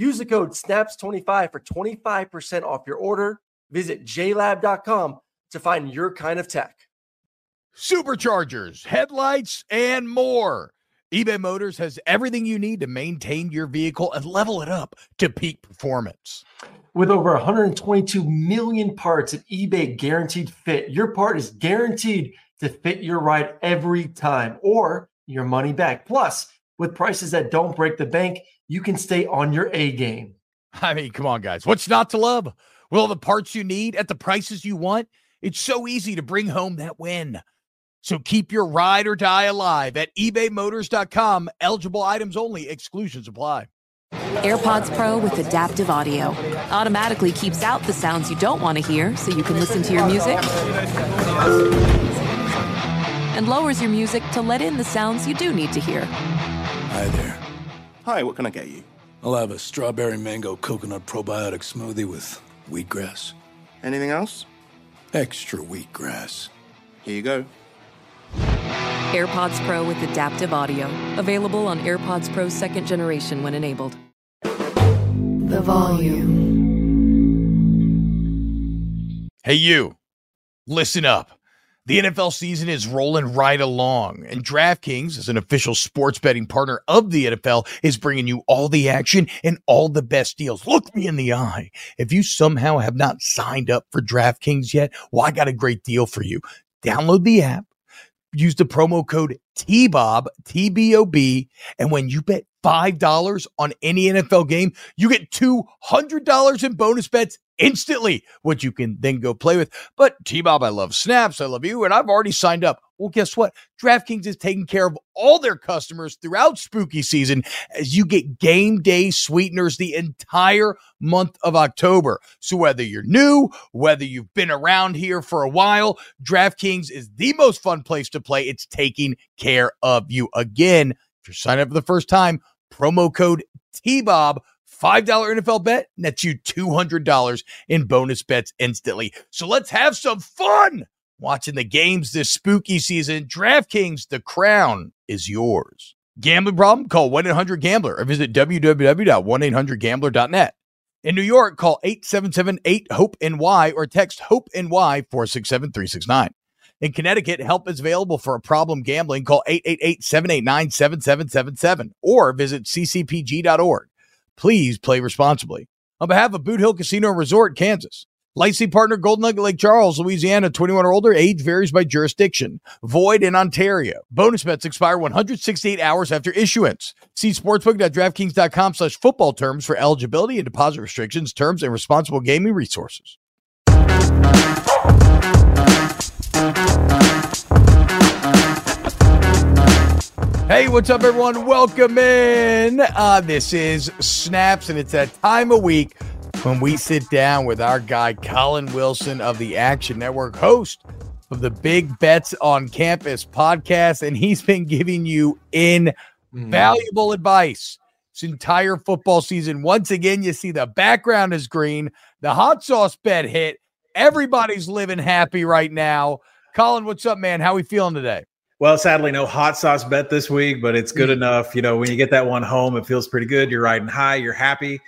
Use the code SNAPS25 for 25% off your order. Visit jlab.com to find your kind of tech. Superchargers, headlights, and more. eBay Motors has everything you need to maintain your vehicle and level it up to peak performance. With over 122 million parts at eBay Guaranteed Fit, your part is guaranteed to fit your ride every time or your money back. Plus, with prices that don't break the bank, you can stay on your A game. I mean, come on, guys. What's not to love? With all the parts you need at the prices you want, it's so easy to bring home that win. So keep your ride or die alive at ebaymotors.com. Eligible items only, exclusions apply. AirPods Pro with adaptive audio automatically keeps out the sounds you don't want to hear so you can listen to your music and lowers your music to let in the sounds you do need to hear. Hi there. Hi, what can I get you? I'll have a strawberry mango coconut probiotic smoothie with wheatgrass. Anything else? Extra wheatgrass. Here you go. AirPods Pro with adaptive audio. Available on AirPods Pro second generation when enabled. The volume. Hey, you, listen up. The NFL season is rolling right along, and DraftKings, as an official sports betting partner of the NFL, is bringing you all the action and all the best deals. Look me in the eye. If you somehow have not signed up for DraftKings yet, well, I got a great deal for you. Download the app, use the promo code TBOB, T B O B, and when you bet $5 on any NFL game, you get $200 in bonus bets instantly, which you can then go play with. But T Bob, I love snaps. I love you. And I've already signed up. Well, guess what? DraftKings is taking care of all their customers throughout spooky season as you get game day sweeteners the entire month of October. So whether you're new, whether you've been around here for a while, DraftKings is the most fun place to play. It's taking care of you. Again, if you're signing up for the first time, promo code TBOB $5 NFL bet nets you $200 in bonus bets instantly. So let's have some fun watching the games this spooky season. DraftKings, the crown is yours. Gambling problem? Call 1 800 Gambler or visit www.1800Gambler.net. In New York, call 877 8 HOPE NY or text HOPE NY 467 369. In Connecticut, help is available for a problem gambling. Call 888 789 7777 or visit ccpg.org. Please play responsibly. On behalf of Boot Hill Casino Resort, Kansas, licensing partner Golden Nugget Lake Charles, Louisiana, 21 or older, age varies by jurisdiction. Void in Ontario. Bonus bets expire 168 hours after issuance. See sportsbook.draftkings.com slash football terms for eligibility and deposit restrictions, terms, and responsible gaming resources. Hey, what's up, everyone? Welcome in. Uh, this is Snaps, and it's that time of week when we sit down with our guy, Collin Wilson of the Action Network, host of the Big Bets on Campus podcast. And he's been giving you invaluable advice this entire football season. Once again, you see the background is green, the hot sauce bet hit. Everybody's living happy right now. Collin, what's up, man? How we feeling today? Well, sadly, no hot sauce bet this week, but it's good enough. You know, when you get that one home, it feels pretty good. You're riding high, you're happy.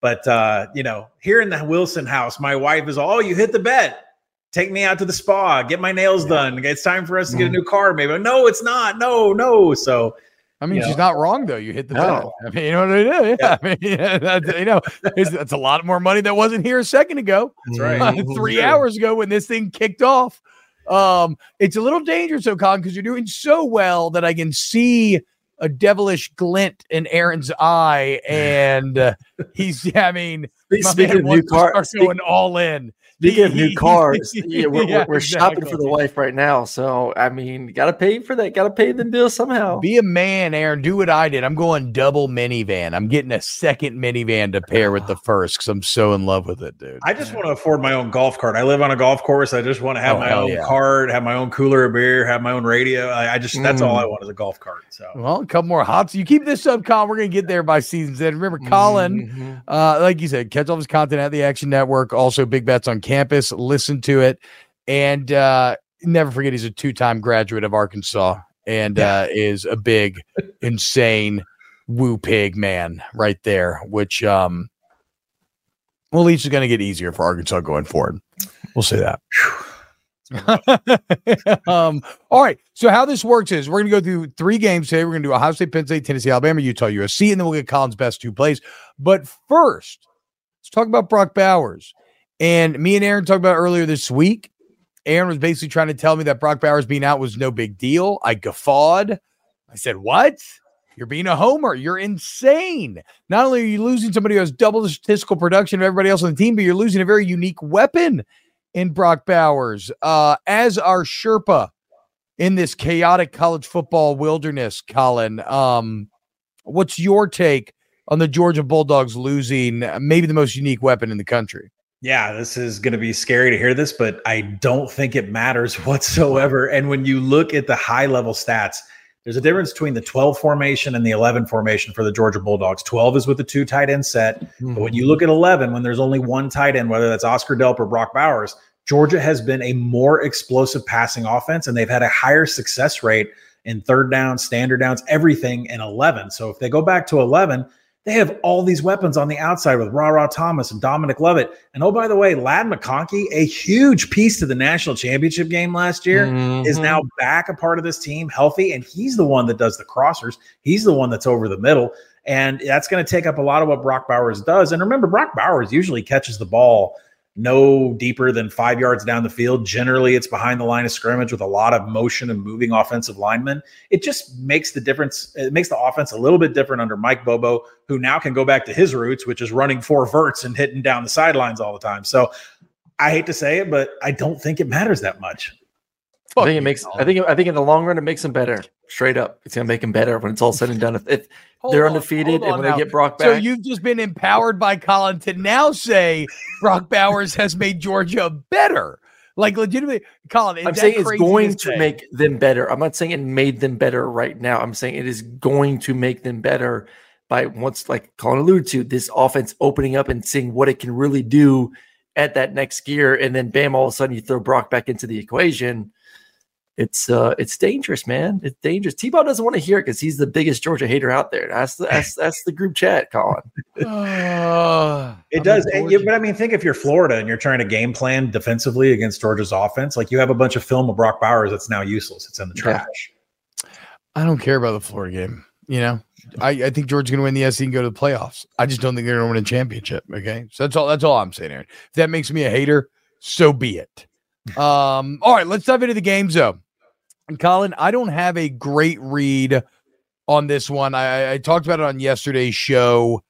But uh, you know, here in the Wilson house, my wife is, oh, you hit the bet. Take me out to the spa, get my nails done. It's time for us to get a new car, maybe. No, it's not. No, no. So I mean, You she's not wrong though. You hit the No. bet. I mean, you know what I mean? Yeah, I mean, yeah, that's, you know, it's, that's a lot more money that wasn't here a second ago. that's right. three True. hours ago when this thing kicked off. Um, it's a little dangerous, O'Con, because you're doing so well that I can see a devilish glint in Aaron's eye, and uh, he's. I mean, Speaking man of new cars, to car, speak- going all in. Speaking of new cars, yeah, we're, Yeah, we're, we're shopping for the wife right now. So I mean, gotta pay for that. Gotta pay the bill somehow. Be a man, Aaron. Do what I did. I'm going double minivan. I'm getting a second minivan to pair with the first because I'm so in love with it, dude. I just want to afford my own golf cart. I live on a golf course. I just want to have Oh, my own yeah. cart, have my own cooler of beer, have my own radio. I, I just that's all Mm. I want is a golf cart. So Well, a couple more hots. You keep this up, Collin. We're gonna get there by season's end. Remember, Collin, Mhm. uh, like you said, all his content at the Action Network. Also, Big Bets on Campus. Listen to it, and uh, never forget he's a two-time graduate of Arkansas and uh, is a big, insane woo pig man right there. Which, um, well, at least it's gonna get easier for Arkansas going forward. We'll say that. um, all right. So how this works is we're gonna go through three games today. We're gonna do Ohio State, Penn State, Tennessee, Alabama, Utah, USC, and then we'll get Collin's best two plays. But first, let's talk about Brock Bowers. And me and Aaron talked about earlier this week. Aaron was basically trying to tell me that Brock Bowers being out was no big deal. I guffawed. I said, What? You're being a homer. You're insane. Not only are you losing somebody who has double the statistical production of everybody else on the team, but you're losing a very unique weapon in Brock Bowers. Uh, as our Sherpa in this chaotic college football wilderness, Collin, um, what's your take on the Georgia Bulldogs losing maybe the most unique weapon in the country? yeah, this is going to be scary to hear this, but I don't think it matters whatsoever. And when you look at the high level stats, there's a difference between the 12 formation and the 11 formation for the Georgia Bulldogs. 12 is with the two tight end set. Hmm. But when you look at 11, when there's only one tight end, whether that's Oscar Delp or Brock Bowers, Georgia has been a more explosive passing offense and they've had a higher success rate in third down, standard downs, everything in 11. So if they go back to 11, they have all these weapons on the outside with Rara Thomas and Dominic Lovett. And oh, by the way, Ladd McConkey, a huge piece to the national championship game last year, is Mhm. now back a part of this team, healthy, and he's the one that does the crossers. He's the one that's over the middle, and that's going to take up a lot of what Brock Bowers does. And remember, Brock Bowers usually catches the ball no deeper than five yards down the field. Generally, it's behind the line of scrimmage with a lot of motion and moving offensive linemen. It just makes the difference. It makes the offense a little bit different under Mike Bobo, who now can go back to his roots, which is running four verts and hitting down the sidelines all the time. So I hate to say it, but I don't think it matters that much. I think it makes. I think. I think in the long run, it makes them better. Straight up, it's gonna make them better when it's all said and done. If, if they're on, undefeated and when they get Brock back, So you've just been empowered by Collin to now say Brock Bowers has made Georgia better. Like legitimately, Collin. I'm saying it's going to say? make them better. I'm not saying it made them better right now. I'm saying it is going to make them better by once, like Collin alluded to, this offense opening up and seeing what it can really do at that next gear, and then bam, all of a sudden you throw Brock back into the equation. It's uh, it's dangerous, man. It's dangerous. T-Bob doesn't want to hear it because he's the biggest Georgia hater out there. That's the that's, that's the group chat, Collin. Uh, It I'm does. And you, but I mean, think if you're Florida and you're trying to game plan defensively against Georgia's offense, like you have a bunch of film of Brock Bowers that's now useless. It's in the Yeah. trash. I don't care about the Florida game. You know, I, I think Georgia's going to win the SEC and go to the playoffs. I just don't think they're going to win a championship. Okay, so that's all. That's all I'm saying, Aaron. If that makes me a hater, so be it. Um. All right, let's dive into the games though. And Collin, I don't have a great read on this one. I, I talked about it on yesterday's show.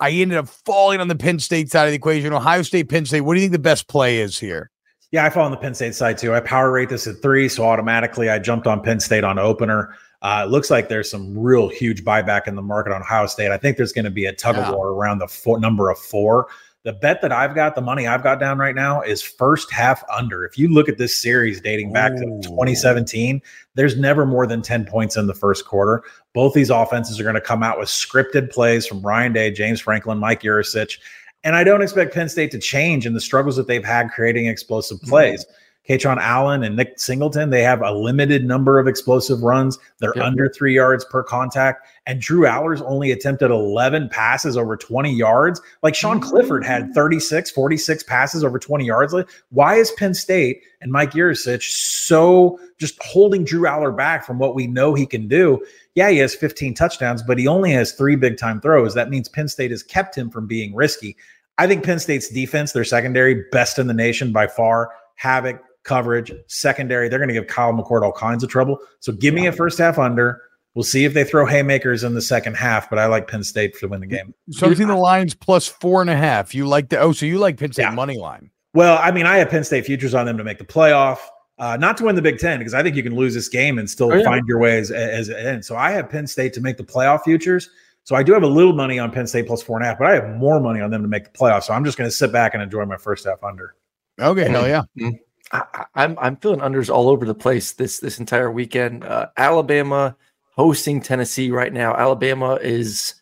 I ended up falling on the Penn State side of the equation. Ohio State, Penn State. What do you think the best play is here? Yeah, I fall on the Penn State side too. I power rate this at three, so automatically I jumped on Penn State on opener. Uh, it looks like there's some real huge buyback in the market on Ohio State. I think there's going to be a tug Yeah. of war around the four, number of four. The bet that I've got, the money I've got down right now is first half under. If you look at this series dating back Ooh. to 2017, there's never more than 10 points in the first quarter. Both these offenses are going to come out with scripted plays from Ryan Day, James Franklin, Mike Yurcich. And I don't expect Penn State to change in the struggles that they've had creating explosive plays. Kaytron Allen and Nick Singleton, they have a limited number of explosive runs. They're Yep. under three yards per contact. And Drew Allar's only attempted 11 passes over 20 yards. Like Sean mm-hmm. Clifford had 36, 46 passes over 20 yards. Why is Penn State and Mike Yurcich so just holding Drew Allar back from what we know he can do? Yeah, he has 15 touchdowns, but he only has three big time throws. That means Penn State has kept him from being risky. I think Penn State's defense, their secondary, best in the nation by far. Havoc, coverage, secondary. They're going to give Kyle McCord all kinds of trouble. So give me a first half under. We'll see if they throw haymakers in the second half, but I like Penn State to win the game. So I'm the Lions plus four and a half. You like the oh, so you like Penn State Yeah. money line. Well, I mean, I have Penn State futures on them to make the playoff, uh, not to win the Big Ten, because I think you can lose this game and still Oh, yeah. find your way as, as it ends. So I have Penn State to make the playoff futures. So I do have a little money on Penn State plus four and a half, but I have more money on them to make the playoff. So I'm just going to sit back and enjoy my first half under. Okay, hell yeah. I, I- I'm I'm feeling unders all over the place this this entire weekend. Uh, Alabama hosting Tennessee right now. Alabama is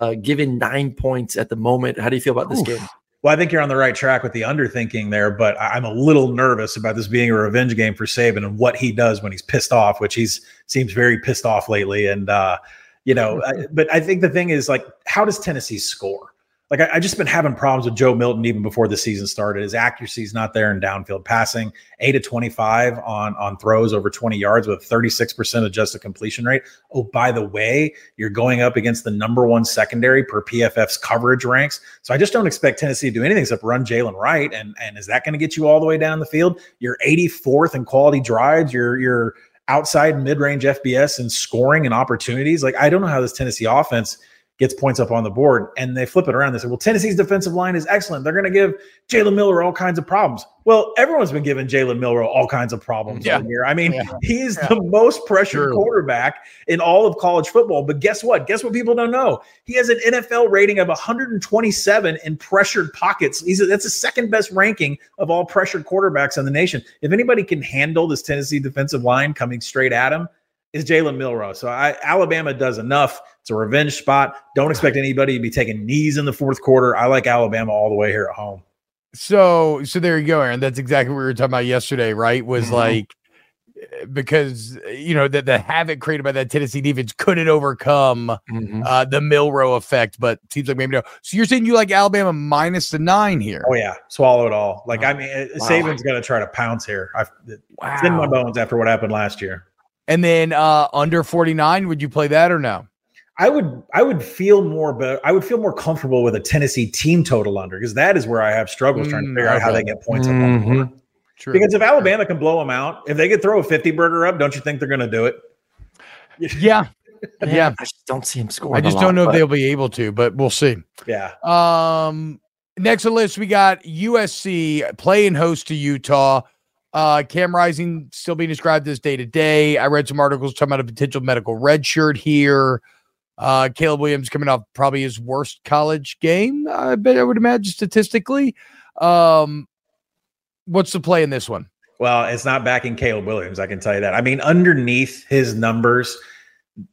uh, given nine points at the moment. How do you feel about this Oof. game? Well, I think you're on the right track with the underthinking there, but I'm a little nervous about this being a revenge game for Saban and what he does when he's pissed off, which he's seems very pissed off lately. And uh, you know, I, but I think the thing is like, how does Tennessee score? Like I, I just been having problems with Joe Milton even before the season started. His accuracy is not there in downfield passing. Eight to twenty-five on on throws over twenty yards with thirty-six percent adjusted completion rate. Oh, by the way, you're going up against the number one secondary per PFF's coverage ranks. So I just don't expect Tennessee to do anything except run Jaylen Wright. And and is that going to get you all the way down the field? You're 84th in quality drives. You're you're outside mid-range FBS and scoring and opportunities. Like I don't know how this Tennessee offense gets points up on the board. And they flip it around. They say, well, Tennessee's defensive line is excellent. They're going to give Jalen Milroe all kinds of problems. Well, everyone's been giving Jalen Milroe all kinds of problems Yeah. all year. I mean, Yeah. he's the most pressured True. quarterback in all of college football. But guess what? Guess what people don't know? He has an NFL rating of 127 in pressured pockets. He's a, that's the second best ranking of all pressured quarterbacks in the nation. If anybody can handle this Tennessee defensive line coming straight at him, is Jalen Milroe. So I, Alabama does enough. It's a revenge spot. Don't expect anybody to be taking knees in the fourth quarter. I like Alabama all the way here at home. So so there you go, Aaron. That's exactly what we were talking about yesterday, right? Was Mhm. like because you know that the havoc created by that Tennessee defense couldn't overcome Mhm. uh, the Milrow effect, but seems like maybe no. So you're saying you like Alabama minus the nine here? Oh yeah, swallow it all. Like I mean, Wow. Saban's going to try to pounce here. I've, it's in my bones after what happened last year. And then uh, under 49, would you play that or no? I would I would feel more but I would feel more comfortable with a Tennessee team total under because that is where I have struggles trying to Mm, figure out how they get points up on the. True. Because if Alabama can blow them out, if they could throw a 50 burger up, don't you think they're going to do it? yeah, Yeah. I just don't see him scoring. I just a don't lot, know if they'll be able to, but we'll see. Yeah. Um, next on the list we got USC playing host to Utah. Uh, Cam Rising still being described as day to day. I read some articles talking about a potential medical red shirt here. Uh, Caleb Williams coming off probably his worst college game. I bet I would imagine statistically. Um, what's the play in this one? Well, it's not backing Caleb Williams, I can tell you that. I mean, underneath his numbers,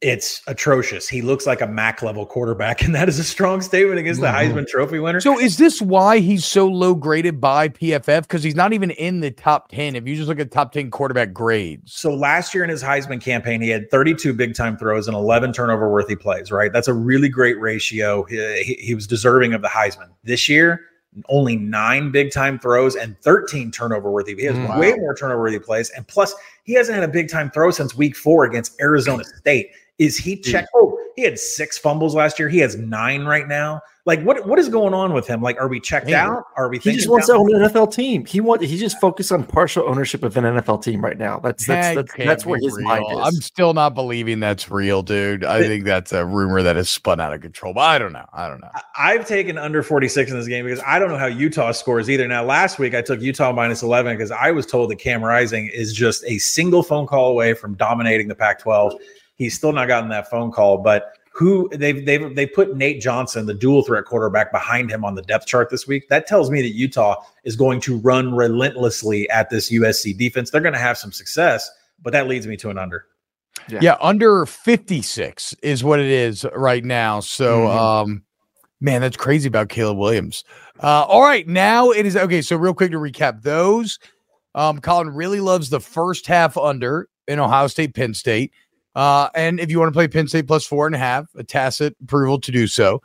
it's atrocious. He looks like a MAC level quarterback, and that is a strong statement against the mm-hmm. Heisman Trophy winner. So is this why he's so low graded by PFF? Because he's not even in the top 10. If you just look at top 10 quarterback grades. So last year in his Heisman campaign, he had 32 big time throws and 11 turnover worthy plays, right? That's a really great ratio. He, he- he was deserving of the Heisman. This year, only nine big time throws and 13 turnover worthy. He has Mm, way more turnover worthy plays. And plus, he hasn't had a big time throw since week four against Arizona State. Is he check? Oh, he had six fumbles last year. He has nine right now. Like, what what is going on with him? Like, are we checked Hey, out? Are we He just wants to own an NFL team. He want he just focused on partial ownership of an NFL team right now. That's that's That that's, that's where be his mind is. I'm still not believing that's real, dude. I think that's a rumor that has spun out of control. But I don't know. I don't know. I- I've taken under 46 in this game because I don't know how Utah scores either. Now, last week I took Utah minus 11 because I was told that Cam Rising is just a single phone call away from dominating the Pac 12. He's still not gotten that phone call, but who they've they've they put Nate Johnson, the dual threat quarterback, behind him on the depth chart this week. That tells me that Utah is going to run relentlessly at this USC defense. They're going to have some success, but that leads me to an under. Yeah. Yeah, under 56 is what it is right now. So, Mhm. um, man, that's crazy about Caleb Williams. Uh, all right, now it is okay. So, real quick to recap those, um, Collin really loves the first half under in Ohio State, Penn State. Uh, and if you want to play Penn State plus four and a half, a tacit approval to do so.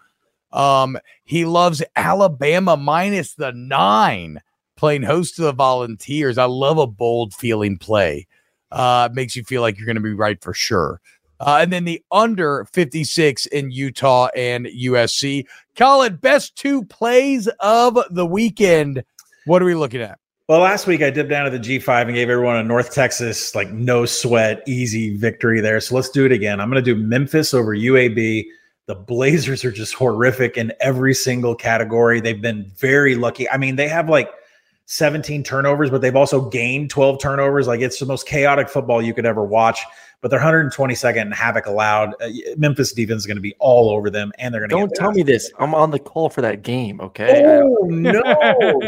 Um, he loves Alabama minus the nine, playing host to the Volunteers. I love a bold feeling play. Uh, makes you feel like you're going to be right for sure. Uh, and then the under 56 in Utah and USC. Collin, best two plays of the weekend. What are we looking at? Well, last week I dipped down to the G5 and gave everyone a North Texas, like no sweat, easy victory there. So let's do it again. I'm going to do Memphis over UAB. The Blazers are just horrific in every single category. They've been very lucky. I mean, they have like 17 turnovers, but they've also gained 12 turnovers. Like it's the most chaotic football you could ever watch. But they're 122nd in havoc allowed. Uh, Memphis defense is going to be all over them, and they're going to Don't tell me this. I'm on the call for that game. Okay. Oh no!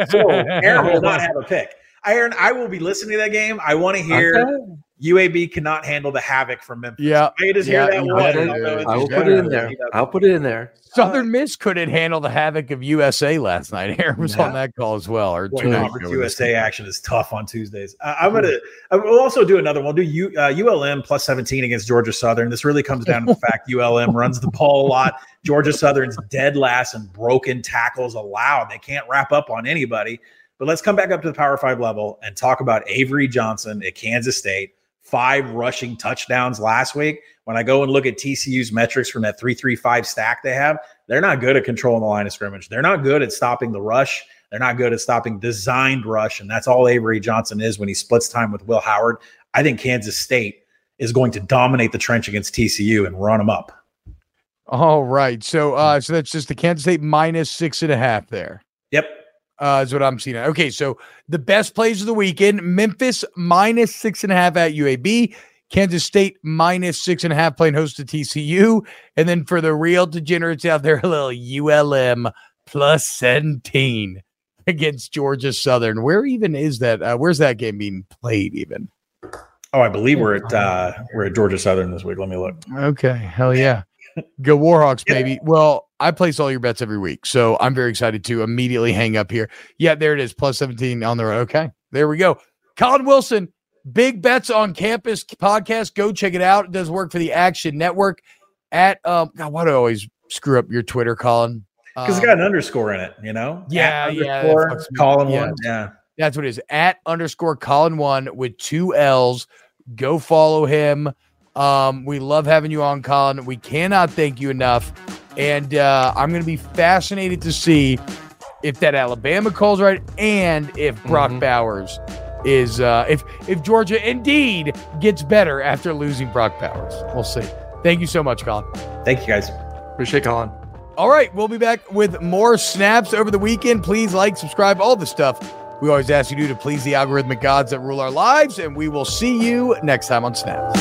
so Aaron will not have a pick. Aaron, I will be listening to that game. I want to hear Okay. UAB cannot handle the havoc from Memphis. Yeah. I just Yeah, hear that you one. better, and I'll know dude. it's I will put it in there. I'll put it in there. Southern Miss couldn't handle the havoc of USA last night. Aaron was on that call as well. Or Boy, two Conference. USA action is tough on Tuesdays. Uh, I'm gonna. I will also do another one. We'll do U, uh, ULM plus 17 against Georgia Southern. This really comes down to the fact ULM runs the ball a lot. Georgia Southern's dead last and broken tackles allowed. They can't wrap up on anybody. But let's come back up to the Power Five level and talk about Avery Johnson at Kansas State. Five rushing touchdowns last week. When I go and look at TCU's metrics from that three-three-five stack they have, they're not good at controlling the line of scrimmage. They're not good at stopping the rush. They're not good at stopping designed rush. And that's all Avery Johnson is when he splits time with Will Howard. I think Kansas State is going to dominate the trench against TCU and run them up. All right. So uh so that's just the Kansas State minus six and a half there. Yep. Uh is what I'm seeing. Okay, so the best plays of the weekend, Memphis minus six and a half at UAB, Kansas State minus six and a half playing host to TCU. And then for the real degenerates out there, a little ULM plus 17 against Georgia Southern. Where even is that? Uh, where's that game being played even? Oh, I believe we're at uh, we're at Georgia Southern this week. Let me look. Okay, hell yeah. Go Warhawks, baby. Well, I place all your bets every week. So I'm very excited to immediately hang up here. Yeah, there it is. Plus 17 on the road. Okay. There we go. Collin Wilson, Big Bets on Campus podcast. Go check it out. It does work for the Action Network at um God, why do I always screw up your Twitter, Collin? Because Um, it's got an underscore in it, you know? Yeah, At yeah, that underscore, fucks me- Collin yeah. one. Yeah. That's what it is. At underscore Collin one with two L's. Go follow him. Um, we love having you on, Collin. We cannot thank you enough. And uh, I'm going to be fascinated to see if that Alabama calls right and if Brock Mhm. Bowers is uh, if if Georgia indeed gets better after losing Brock Bowers. We'll see. Thank you so much, Collin. Thank you guys. Appreciate Collin. All right, we'll be back with more snaps over the weekend. Please like, subscribe, all the stuff we always ask you to do to please the algorithmic gods that rule our lives. And we will see you next time on Snaps.